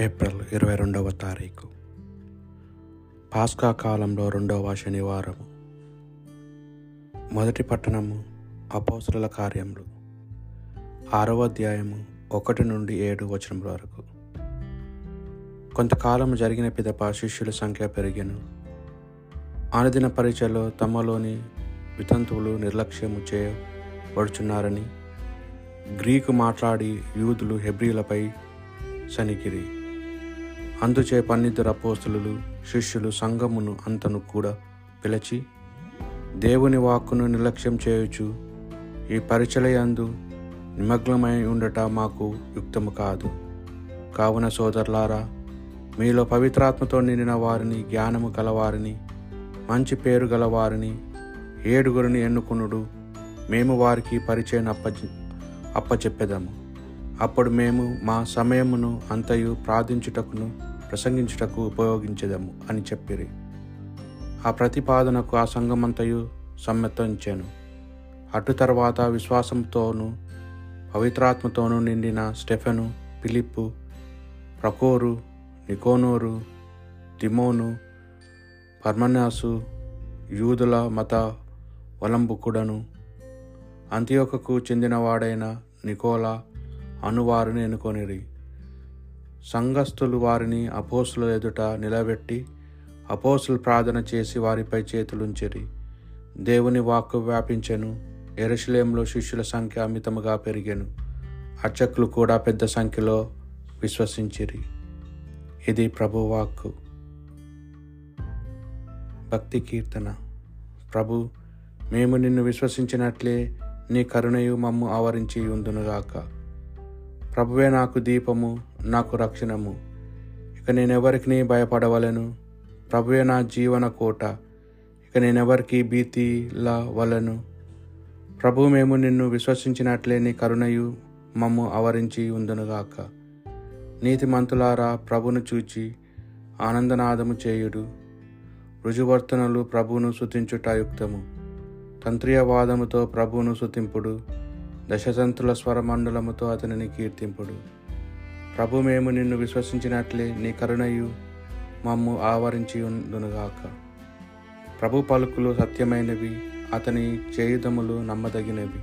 April ఇరవై రెండవ తారీఖు. పాస్కా కాలంలో రెండవ శనివారము. మొదటి పట్టణము అపోసల కార్యములు. ఆరవ అధ్యాయము ఒకటి నుండి ఏడు వచనముల వరకు. కొంతకాలం జరిగిన పిదప శిష్యుల సంఖ్య పెరిగాను. ఆనదిన పరీక్షలో తమలోని వితంతువులు నిర్లక్ష్యము చేయబడుచున్నారని గ్రీకు మాట్లాడి యూదులు హెబ్రిలపై సనికిరి అందుచే పన్నిద్దరు అపోస్తులు శిష్యులు సంఘమును అంతను కూడా పిలిచి దేవుని వాక్కును నిర్లక్ష్యం చేయొచ్చు ఈ పరిచలయందు నిమగ్నమై ఉండట మాకు యుక్తము కాదు. కావున సోదరులారా మీలో పవిత్రాత్మతో నిండిన వారిని జ్ఞానము గలవారిని మంచి పేరు గలవారిని ఏడుగురిని ఎన్నుకునుడు మేము వారికి పరిచయం అప్ప అప్పచెప్పెదము. అప్పుడు మేము మా సమయమును అంతయు ప్రార్థించుటకును ప్రసంగించుటకు ఉపయోగించదము అని చెప్పిరి. ఆ ప్రతిపాదనకు ఆ సంఘమంతయు సమ్మతించాను. అటు తర్వాత విశ్వాసంతోనూ పవిత్రాత్మతోనూ నిండిన స్టెఫెను పిలిప్పు ప్రకోరు నికోనోరు తిమోను పర్మనాసు యూదుల మత వలంబుకుడను అంత్యోకకు చెందినవాడైన నికోలా అనువారిని ఎన్నుకొనిరి. సంఘస్థులు వారిని అపోసుల ఎదుట నిలబెట్టి అపోసులు ప్రార్థన చేసి వారిపై చేతులుంచిరి. దేవుని వాక్కు వ్యాపించెను. ఎరుషలేంలో శిష్యుల సంఖ్య అమితముగా పెరిగెను. అర్చకులు కూడా పెద్ద సంఖ్యలో విశ్వసించిరి. ఇది ప్రభువాక్కు భక్తి కీర్తన. ప్రభు మేము నిన్ను విశ్వసించినట్లే నీ కరుణయు మమ్ము ఆవరించి ఉందునుగాక ప్రభువే నాకు దీపము నాకు రక్షణము. ఇక నేనెవరికి భయపడవలను. ప్రభువే నా జీవన కోట. ఇక నేనెవరికి భీతిలా వలను ప్రభు మేము నిన్ను విశ్వసించినట్లే నీ కరుణయు మమ్ము ఆవరించి నీతి నీతిమంతులారా ప్రభును చూచి ఆనందనాదము చేయుడు. రుజువర్తనలు ప్రభువును శుతించుట యుక్తము. తంత్రియవాదముతో ప్రభువును శుతింపుడు దశతంతుల స్వరమండలముతో అతనిని కీర్తింపుడు. ప్రభు మేము నిన్ను విశ్వసించినట్లే నీ కరుణయు మమ్ము ఆవరించి ఉందునుగాక ప్రభు పలుకులు సత్యమైనవి అతని చేయుదములు నమ్మదగినవి.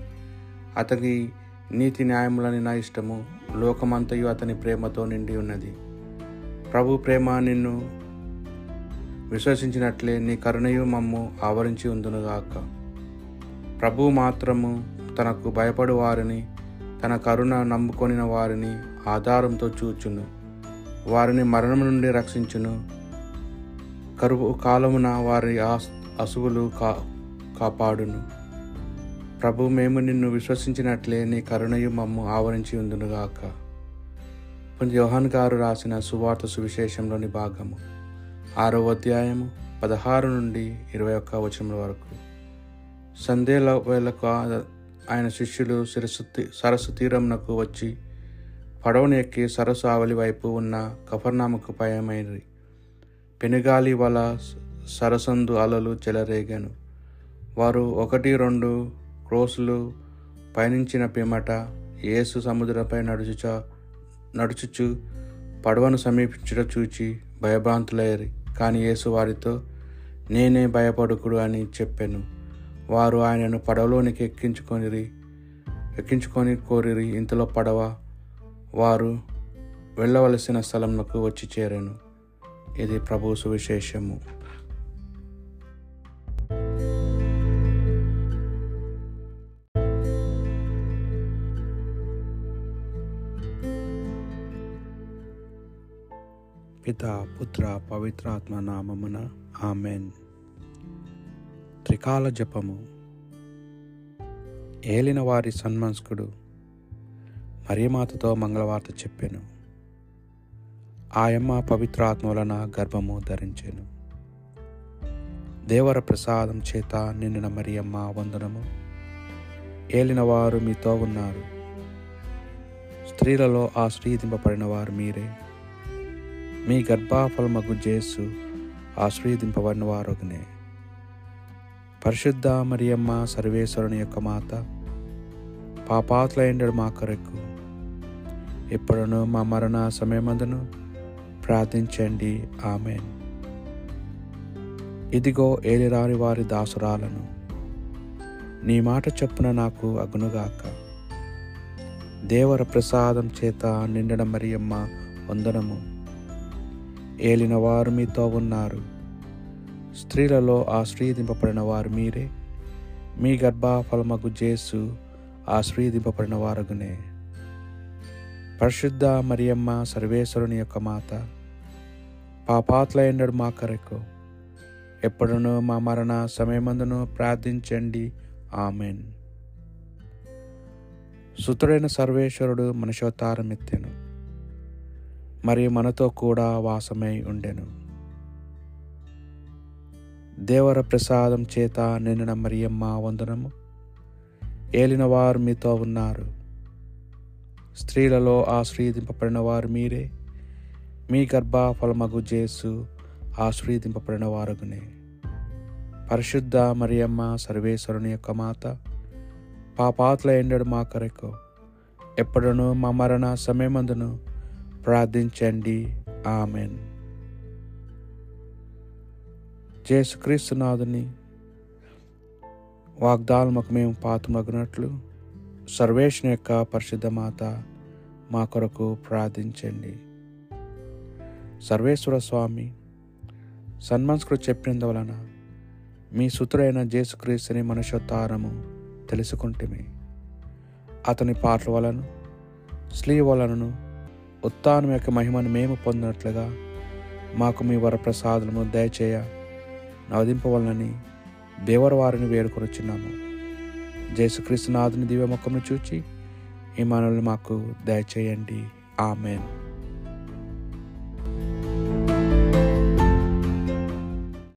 అతని నీతి న్యాయములని నా ఇష్టము లోకమంతయు అతని ప్రేమతో నిండి ఉన్నది. ప్రభు ప్రేమ నిన్ను విశ్వసించినట్లే నీ కరుణయు మమ్ము ఆవరించి ఉందునుగాక ప్రభు మాత్రము తనకు భయపడు వారిని తన కరుణ నమ్ముకొనిన వారిని ఆధారంతో చూచును. వారిని మరణం నుండి రక్షించును. కరువు కాలమున వారి అసువులు కా కాపాడును. ప్రభు మేము నిన్ను విశ్వసించినట్లే నీ కరుణయు మమ్ము ఆవరించి ఉందునుగాక యోహాన్ గారు రాసిన సువార్త సువిశేషంలోని భాగము. ఆరో అధ్యాయము పదహారు నుండి ఇరవై ఒక్క వచనముల వరకు. సందేల వేళకు ఆయన శిష్యులు శిరస్సు సరస్సు తీరంనకు వచ్చి పడవను ఎక్కి సరస్సు ఆవలి వైపు ఉన్న కఫర్నామకు పయమైనది పెనుగాలి వల సరసందు అలలు చెలరేగాను. వారు ఒకటి రెండు క్రోసులు పయనించిన పిమ్మట యేసు సముద్రంపై నడుచుచ నడుచుచు పడవను సమీపించుట చూచి భయభ్రాంతులయ్యారు కానీ యేసు వారితో నేనే భయపడుకుడు అని చెప్పాను. వారు ఆయనను పడవలోనికి ఎక్కించుకొని ఎక్కించుకొని కోరిరి ఇంతలో పడవ వారు వెళ్ళవలసిన స్థలంలోకి వచ్చి చేరాను. ఇది ప్రభు సువిశేషము. పిత పుత్ర పవిత్రాత్మ నామమున ఆమెన్. త్రికాల జపము. ఏలిన వారి సన్మనస్కుడు మరియమాతతో మంగళవార్త చెప్పాను. ఆయమ్మ పవిత్రాత్మ వలన గర్భము ధరించాను. దేవర ప్రసాదం చేత నిండిన మరియమ్మ వందనము. ఏలినవారు మీతో ఉన్నారు. స్త్రీలలో ఆశ్రీదింపబడిన వారు మీరే. మీ గర్భాఫలమగు జేసు ఆశ్రీదింపబడిన వారొకనే. పరిశుద్ధ మరియమ్మ సర్వేశ్వరుని యొక్క మాత పాపాతులైండడు మా కొరకు. ఇప్పుడును మా మరణ సమయమందును ప్రార్థించండి. ఆమె ఇదిగో ఏలిరాని వారి దాసురాలను నీ మాట చొప్పున నాకు అగునుగాక. దేవర ప్రసాదం చేత నిండడం మరియమ్మ వందనము. ఏలిన వారు మీతో ఉన్నారు. స్త్రీలలో ఆశ్రయదింపబడిన వారు మీరే. మీ గర్భఫలమగు జేసు ఆశ్రయదింపబడిన వారగునే పరిశుద్ధ మరియమ్మ సర్వేశ్వరుని యొక్క మాత పాపాత్లైండడు మా కరకు. ఎప్పుడునూ మా మరణ సమయమందును ప్రార్థించండి. ఆమెన్. సుతుడైన సర్వేశ్వరుడు మనుషోత్తారం మరియు మనతో కూడా వాసమై ఉండెను. దేవర ప్రసాదం చేత నిండిన మరియమ్మ వందనము. ఏలిన వారు మీతో ఉన్నారు. స్త్రీలలో ఆశ్రయదింపబడిన వారు మీరే. మీ గర్భఫలమగు జేసు ఆశ్రయదింపబడిన వారుగునే పరిశుద్ధ మరియమ్మ సర్వేశ్వరుని యొక్క మాత పాపాత్ల ఎండడు మా కొరకు ఎప్పుడునూ మా మరణ సమయమందును ప్రార్థించండి. ఆమెన్. జేసుక్రీస్తునాథుని వాగ్దానముకు మేము పాతమగినట్లు సర్వేశ్వని యొక్క పరిశుద్ధ మాత మా కొరకు ప్రార్థించండి. సర్వేశ్వర స్వామి సన్మన్స్కుడు చెప్పినందువలన మీ సుతుడైన జేసుక్రీస్తుని మనుషోత్తారము తెలుసుకుంటేమి. అతని పాటల వలను స్లీ వలనను ఉత్తానం యొక్క మహిమను మేము పొందినట్లుగా మాకు మీ వరప్రసాదము దయచేయ నవదింపవలనని దేవర వారిని వేడుకొనుచున్నాము జయసుక్రీస్తు నాథుని దివ్యముఖమును చూచి ఈ మనల్ని మాకు దయచేయండి. ఆమెన్.